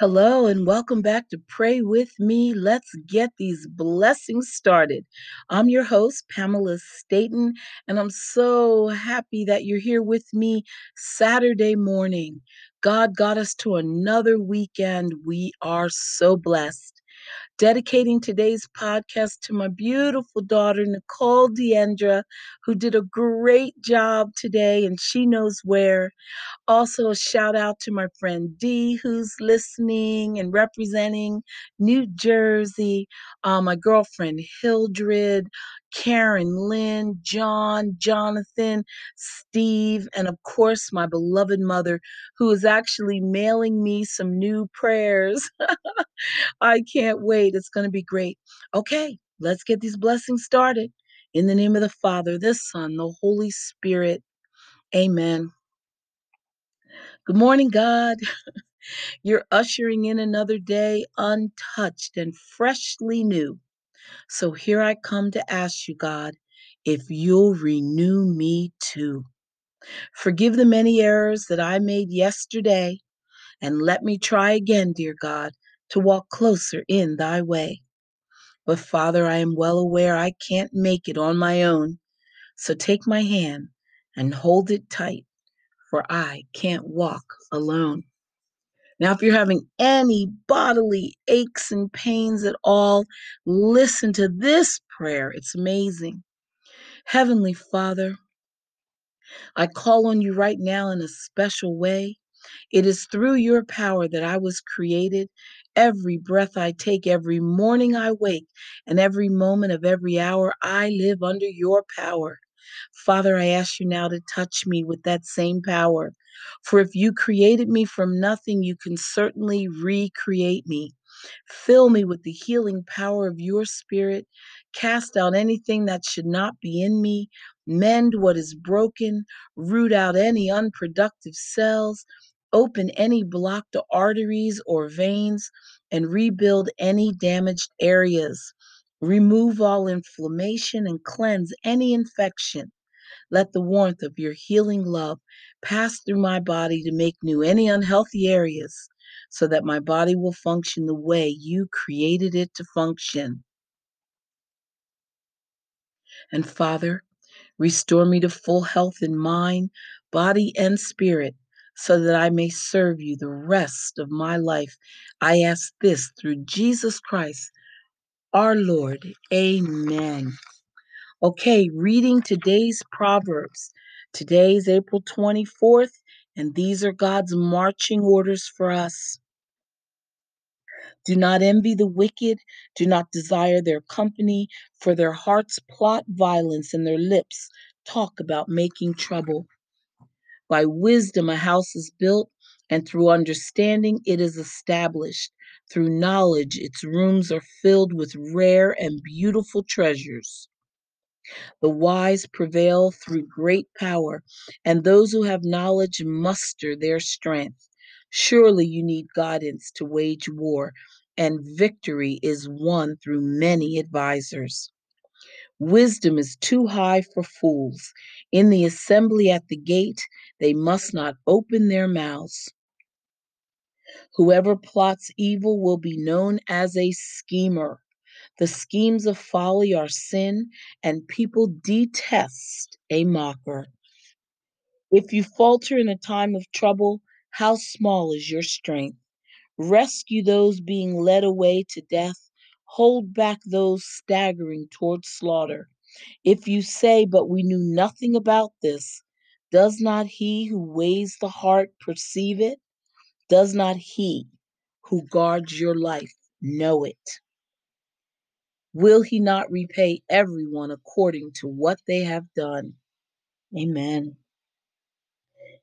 Hello and welcome back to Pray With Me. Let's get these blessings started. I'm your host, Pamela Staten, and I'm so happy that you're here with me Saturday morning. God got us to another weekend. We are so blessed dedicating today's podcast to my beautiful daughter, Nicole Deandra, who did a great job today, and she knows where. Also, a shout out to my friend Dee, who's listening and representing New Jersey. Uh, my girlfriend Hildred, Karen Lynn, John, Jonathan, Steve, and of course, my beloved mother, who is actually mailing me some new prayers. I can't wait. It's going to be great. Okay, let's get these blessings started. In the name of the Father, the Son, the Holy Spirit. Amen. Good morning, God. You're ushering in another day untouched and freshly new. So here I come to ask you, God, if you'll renew me too. Forgive the many errors that I made yesterday, and let me try again, dear God, to walk closer in thy way. But Father, I am well aware I can't make it on my own. So take my hand and hold it tight, for I can't walk alone. Now, if you're having any bodily aches and pains at all, listen to this prayer. It's amazing. Heavenly Father, I call on you right now in a special way. It is through your power that I was created. Every breath I take, every morning I wake, and every moment of every hour, I live under your power. Father, I ask you now to touch me with that same power. For if you created me from nothing, you can certainly recreate me. Fill me with the healing power of your spirit. Cast out anything that should not be in me. Mend what is broken. Root out any unproductive cells. Open any blocked arteries or veins and rebuild any damaged areas. Remove all inflammation and cleanse any infection. Let the warmth of your healing love pass through my body to make new any unhealthy areas so that my body will function the way you created it to function. And Father, restore me to full health in mind, body, and spirit so that I may serve you the rest of my life. I ask this through Jesus Christ, our Lord. Amen. Okay, reading today's Proverbs. Today's April 24th, and these are God's marching orders for us. Do not envy the wicked, do not desire their company, for their hearts plot violence and their lips talk about making trouble. By wisdom, a house is built, and through understanding, it is established. Through knowledge, its rooms are filled with rare and beautiful treasures. The wise prevail through great power, and those who have knowledge muster their strength. Surely you need guidance to wage war, and victory is won through many advisers. Wisdom is too high for fools. In the assembly at the gate, they must not open their mouths. Whoever plots evil will be known as a schemer. The schemes of folly are sin, and people detest a mocker. If you falter in a time of trouble, how small is your strength? Rescue those being led away to death, hold back those staggering toward slaughter. If you say, But we knew nothing about this, does not he who weighs the heart perceive it? Does not he who guards your life know it? Will he not repay everyone according to what they have done? Amen.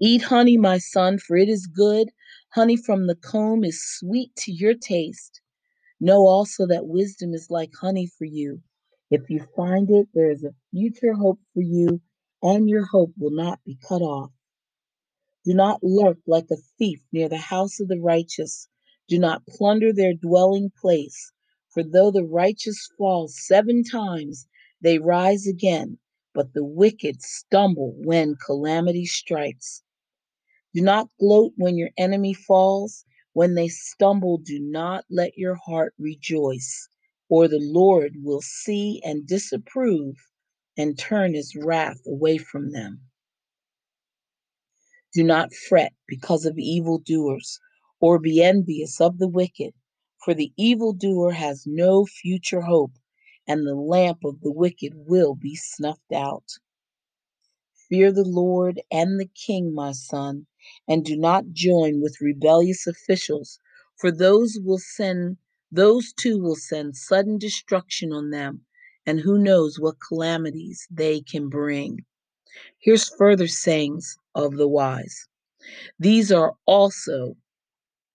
Eat honey, my son, for it is good. Honey from the comb is sweet to your taste. Know also that wisdom is like honey for you. If you find it, there is a future hope for you, and your hope will not be cut off. Do not lurk like a thief near the house of the righteous. Do not plunder their dwelling place. For though the righteous fall seven times, they rise again, but the wicked stumble when calamity strikes. Do not gloat when your enemy falls, When they stumble, do not let your heart rejoice, or the Lord will see and disapprove and turn his wrath away from them. Do not fret because of evildoers, or be envious of the wicked, for the evildoer has no future hope, and the lamp of the wicked will be snuffed out. Fear the Lord and the king, my son, and do not join with rebellious officials, for those will send those two will send sudden destruction on them, and who knows what calamities they can bring. Here's further sayings of the wise. These are also,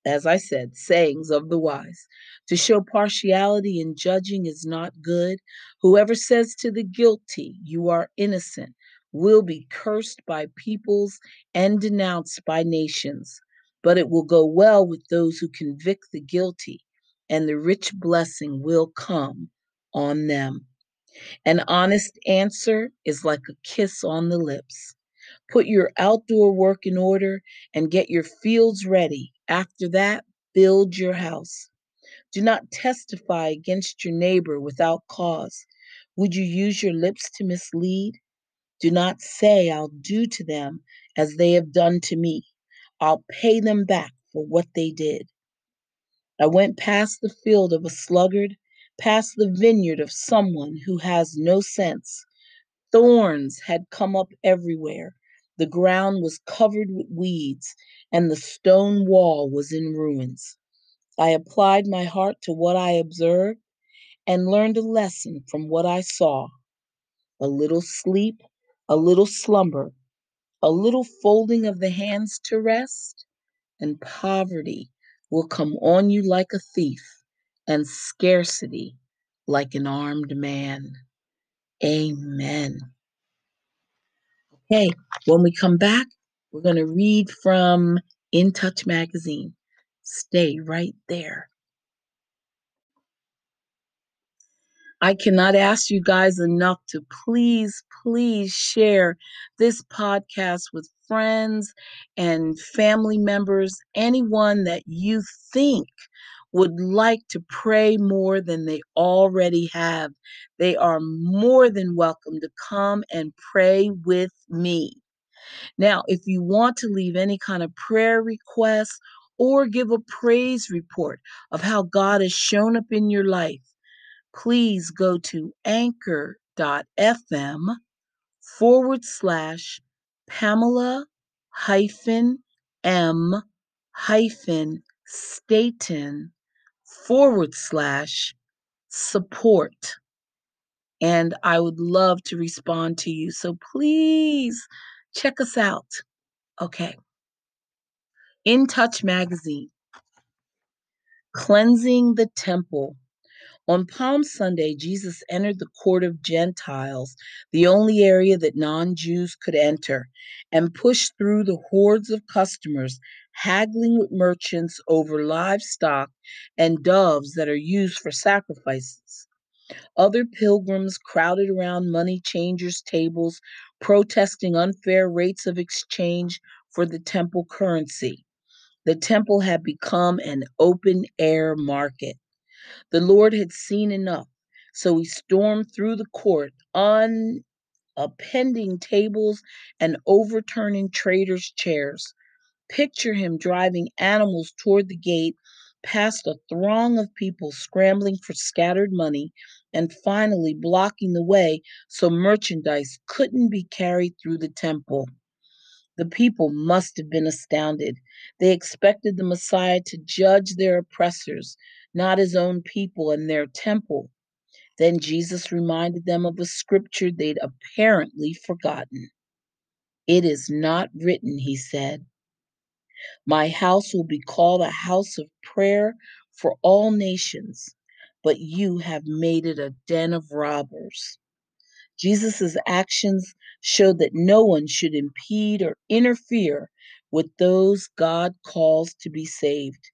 as I said, sayings of the wise. To show partiality in judging is not good. Whoever says to the guilty, You are innocent, will be cursed by peoples and denounced by nations. But it will go well with those who convict the guilty, and the rich blessing will come on them. An honest answer is like a kiss on the lips. Put your outdoor work in order and get your fields ready. After that, build your house. Do not testify against your neighbor without cause. Would you use your lips to mislead? Do not say, I'll do to them as they have done to me. I'll pay them back for what they did. I went past the field of a sluggard, past the vineyard of someone who has no sense. Thorns had come up everywhere. The ground was covered with weeds, and the stone wall was in ruins. I applied my heart to what I observed and learned a lesson from what I saw. A little sleep, a little slumber, a little folding of the hands to rest, and poverty will come on you like a thief, and scarcity like an armed man. Amen. Okay, when we come back, we're going to read from In Touch magazine. Stay right there. I cannot ask you guys enough to please, please share this podcast with friends and family members, anyone that you think would like to pray more than they already have. They are more than welcome to come and pray with me. Now, if you want to leave any kind of prayer requests or give a praise report of how God has shown up in your life, please go to anchor.fm forward slash Pamela hyphen M hyphen Staten forward slash support. And I would love to respond to you. So please check us out. Okay. In Touch Magazine, Cleansing the Temple. On Palm Sunday, Jesus entered the court of Gentiles, the only area that non Jews could enter, and pushed through the hordes of customers haggling with merchants over livestock and doves that are used for sacrifices. Other pilgrims crowded around money changers' tables, protesting unfair rates of exchange for the temple currency. The temple had become an open air market. The Lord had seen enough, so he stormed through the court, unappending tables and overturning traders' chairs. Picture him driving animals toward the gate, past a throng of people scrambling for scattered money, and finally blocking the way so merchandise couldn't be carried through the temple. The people must have been astounded. They expected the Messiah to judge their oppressors, not his own people and their temple. Then Jesus reminded them of a scripture they'd apparently forgotten. It is not written, he said. My house will be called a house of prayer for all nations, but you have made it a den of robbers. Jesus' actions showed that no one should impede or interfere with those God calls to be saved.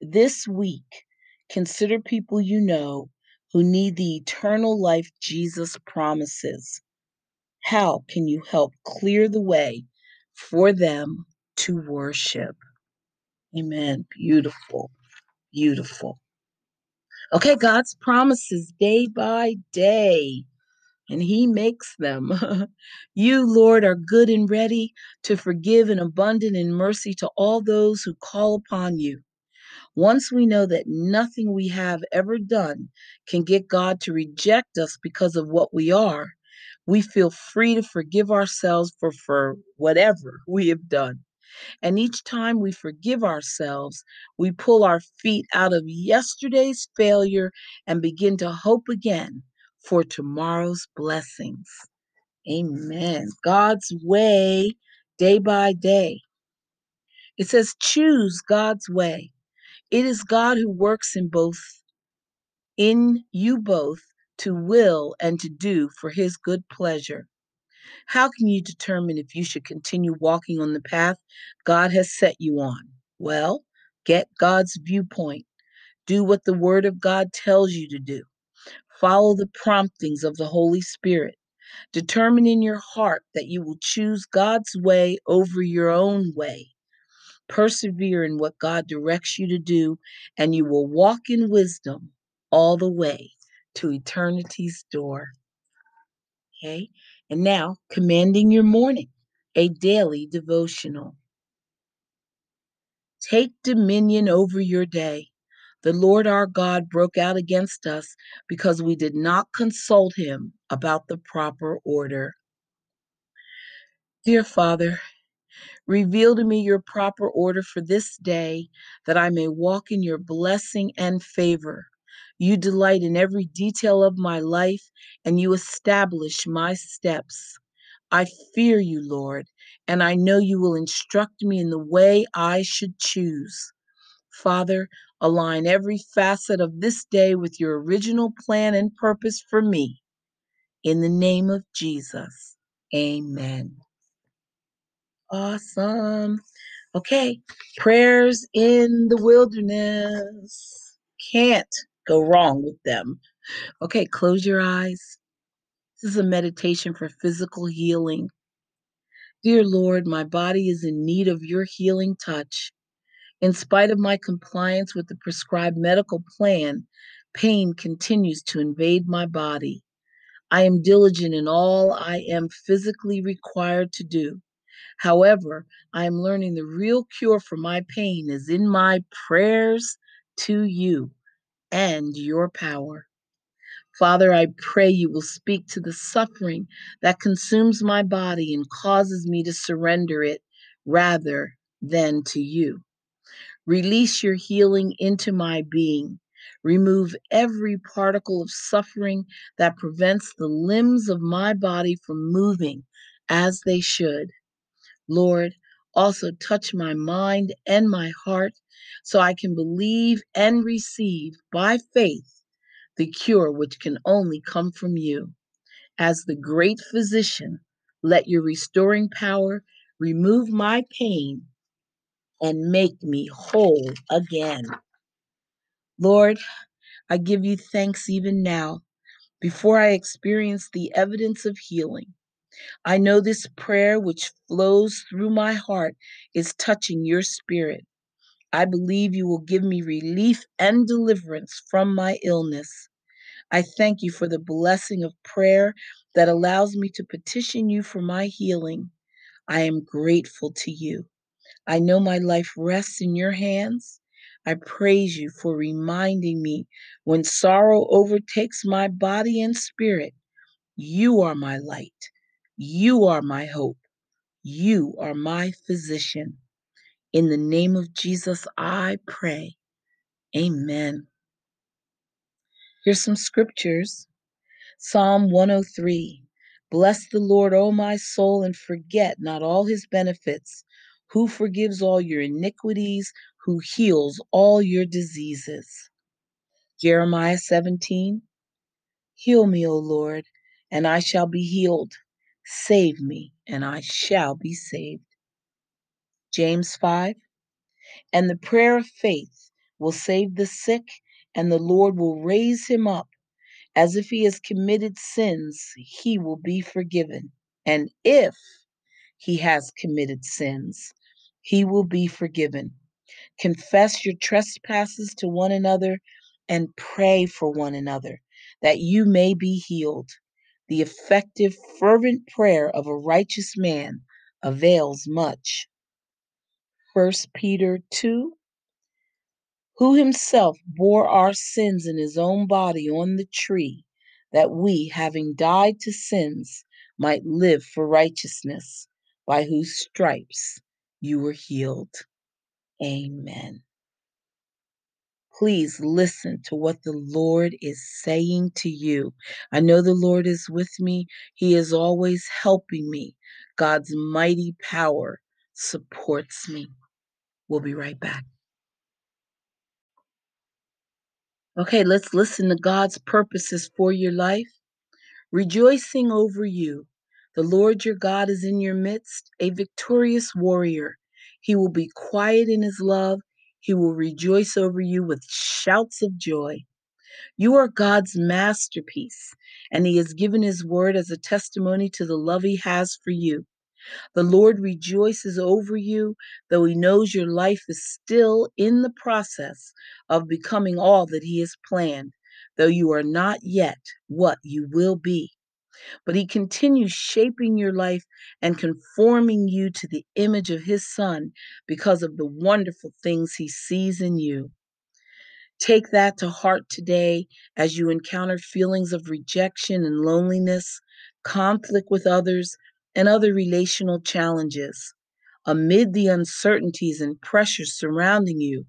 This week, consider people you know who need the eternal life Jesus promises. How can you help clear the way for them to worship? Amen. Beautiful. Beautiful. Okay, God's promises day by day, and He makes them. you, Lord, are good and ready to forgive and abundant in mercy to all those who call upon you. Once we know that nothing we have ever done can get God to reject us because of what we are, we feel free to forgive ourselves for, for whatever we have done. And each time we forgive ourselves, we pull our feet out of yesterday's failure and begin to hope again for tomorrow's blessings. Amen. God's way, day by day. It says, choose God's way. It is God who works in both, in you both, to will and to do for his good pleasure. How can you determine if you should continue walking on the path God has set you on? Well, get God's viewpoint. Do what the Word of God tells you to do. Follow the promptings of the Holy Spirit. Determine in your heart that you will choose God's way over your own way. Persevere in what God directs you to do, and you will walk in wisdom all the way to eternity's door. Okay? And now, commanding your morning, a daily devotional. Take dominion over your day. The Lord our God broke out against us because we did not consult him about the proper order. Dear Father, reveal to me your proper order for this day that I may walk in your blessing and favor. You delight in every detail of my life and you establish my steps. I fear you, Lord, and I know you will instruct me in the way I should choose. Father, align every facet of this day with your original plan and purpose for me. In the name of Jesus, amen. Awesome. Okay, prayers in the wilderness. Can't go wrong with them. Okay, close your eyes. This is a meditation for physical healing. Dear Lord, my body is in need of your healing touch. In spite of my compliance with the prescribed medical plan, pain continues to invade my body. I am diligent in all I am physically required to do. However, I am learning the real cure for my pain is in my prayers to you and your power. Father, I pray you will speak to the suffering that consumes my body and causes me to surrender it rather than to you. Release your healing into my being. Remove every particle of suffering that prevents the limbs of my body from moving as they should. Lord, also touch my mind and my heart so I can believe and receive by faith the cure which can only come from you. As the great physician, let your restoring power remove my pain and make me whole again. Lord, I give you thanks even now before I experience the evidence of healing. I know this prayer which flows through my heart is touching your spirit. I believe you will give me relief and deliverance from my illness. I thank you for the blessing of prayer that allows me to petition you for my healing. I am grateful to you. I know my life rests in your hands. I praise you for reminding me when sorrow overtakes my body and spirit, you are my light. You are my hope. You are my physician. In the name of Jesus, I pray. Amen. Here's some scriptures Psalm 103 Bless the Lord, O my soul, and forget not all his benefits, who forgives all your iniquities, who heals all your diseases. Jeremiah 17 Heal me, O Lord, and I shall be healed. Save me, and I shall be saved. James 5 And the prayer of faith will save the sick, and the Lord will raise him up. As if he has committed sins, he will be forgiven. And if he has committed sins, he will be forgiven. Confess your trespasses to one another and pray for one another that you may be healed. The effective, fervent prayer of a righteous man avails much. First Peter 2 Who himself bore our sins in his own body on the tree, that we, having died to sins, might live for righteousness, by whose stripes you were healed. Amen. Please listen to what the Lord is saying to you. I know the Lord is with me, He is always helping me. God's mighty power supports me. We'll be right back. Okay, let's listen to God's purposes for your life. Rejoicing over you. The Lord your God is in your midst, a victorious warrior. He will be quiet in his love. He will rejoice over you with shouts of joy. You are God's masterpiece, and He has given His word as a testimony to the love He has for you. The Lord rejoices over you, though He knows your life is still in the process of becoming all that He has planned, though you are not yet what you will be. But He continues shaping your life and conforming you to the image of His Son because of the wonderful things He sees in you. Take that to heart today as you encounter feelings of rejection and loneliness, conflict with others, and other relational challenges. Amid the uncertainties and pressures surrounding you,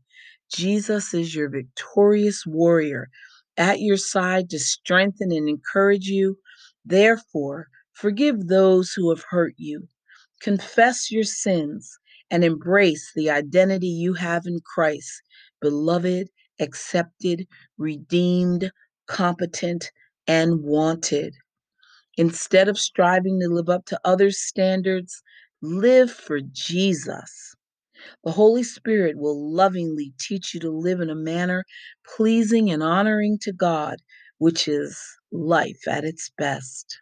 Jesus is your victorious warrior at your side to strengthen and encourage you. Therefore, forgive those who have hurt you. Confess your sins and embrace the identity you have in Christ, beloved, accepted, redeemed, competent, and wanted. Instead of striving to live up to others' standards, live for Jesus. The Holy Spirit will lovingly teach you to live in a manner pleasing and honoring to God, which is life at its best.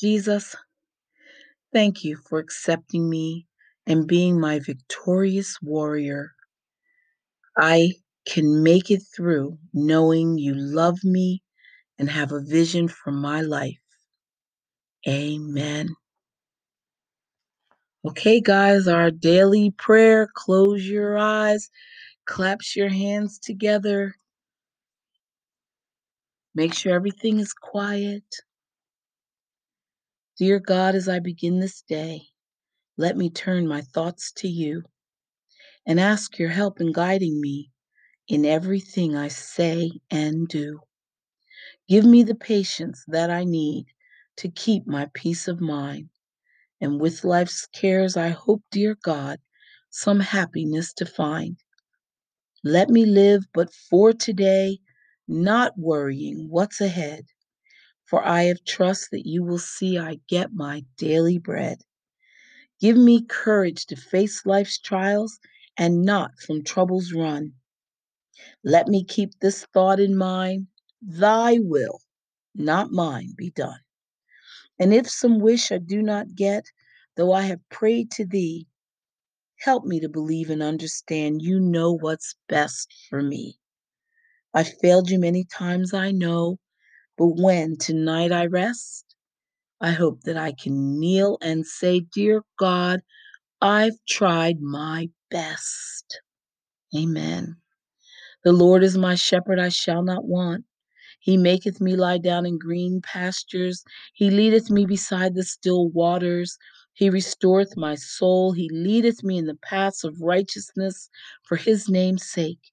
Jesus, thank you for accepting me and being my victorious warrior. I can make it through knowing you love me and have a vision for my life. Amen. Okay, guys, our daily prayer close your eyes, claps your hands together, make sure everything is quiet. Dear God, as I begin this day, let me turn my thoughts to you and ask your help in guiding me in everything I say and do. Give me the patience that I need to keep my peace of mind. And with life's cares, I hope, dear God, some happiness to find. Let me live but for today, not worrying what's ahead. For I have trust that you will see I get my daily bread. Give me courage to face life's trials and not from troubles run. Let me keep this thought in mind Thy will, not mine, be done. And if some wish I do not get, though I have prayed to thee, help me to believe and understand you know what's best for me. I failed you many times, I know, but when tonight I rest, I hope that I can kneel and say, Dear God, I've tried my best. Amen. The Lord is my shepherd, I shall not want. He maketh me lie down in green pastures. He leadeth me beside the still waters. He restoreth my soul. He leadeth me in the paths of righteousness for his name's sake.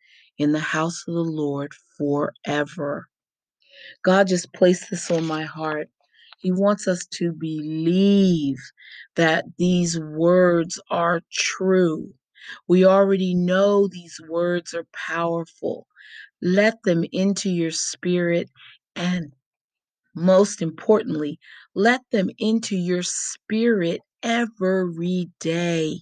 in the house of the Lord forever. God just placed this on my heart. He wants us to believe that these words are true We already know these words are powerful. Let them into your spirit and most importantly, let them into your spirit every day.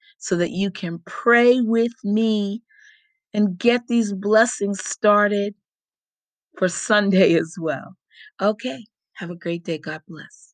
so that you can pray with me and get these blessings started for Sunday as well. Okay, have a great day. God bless.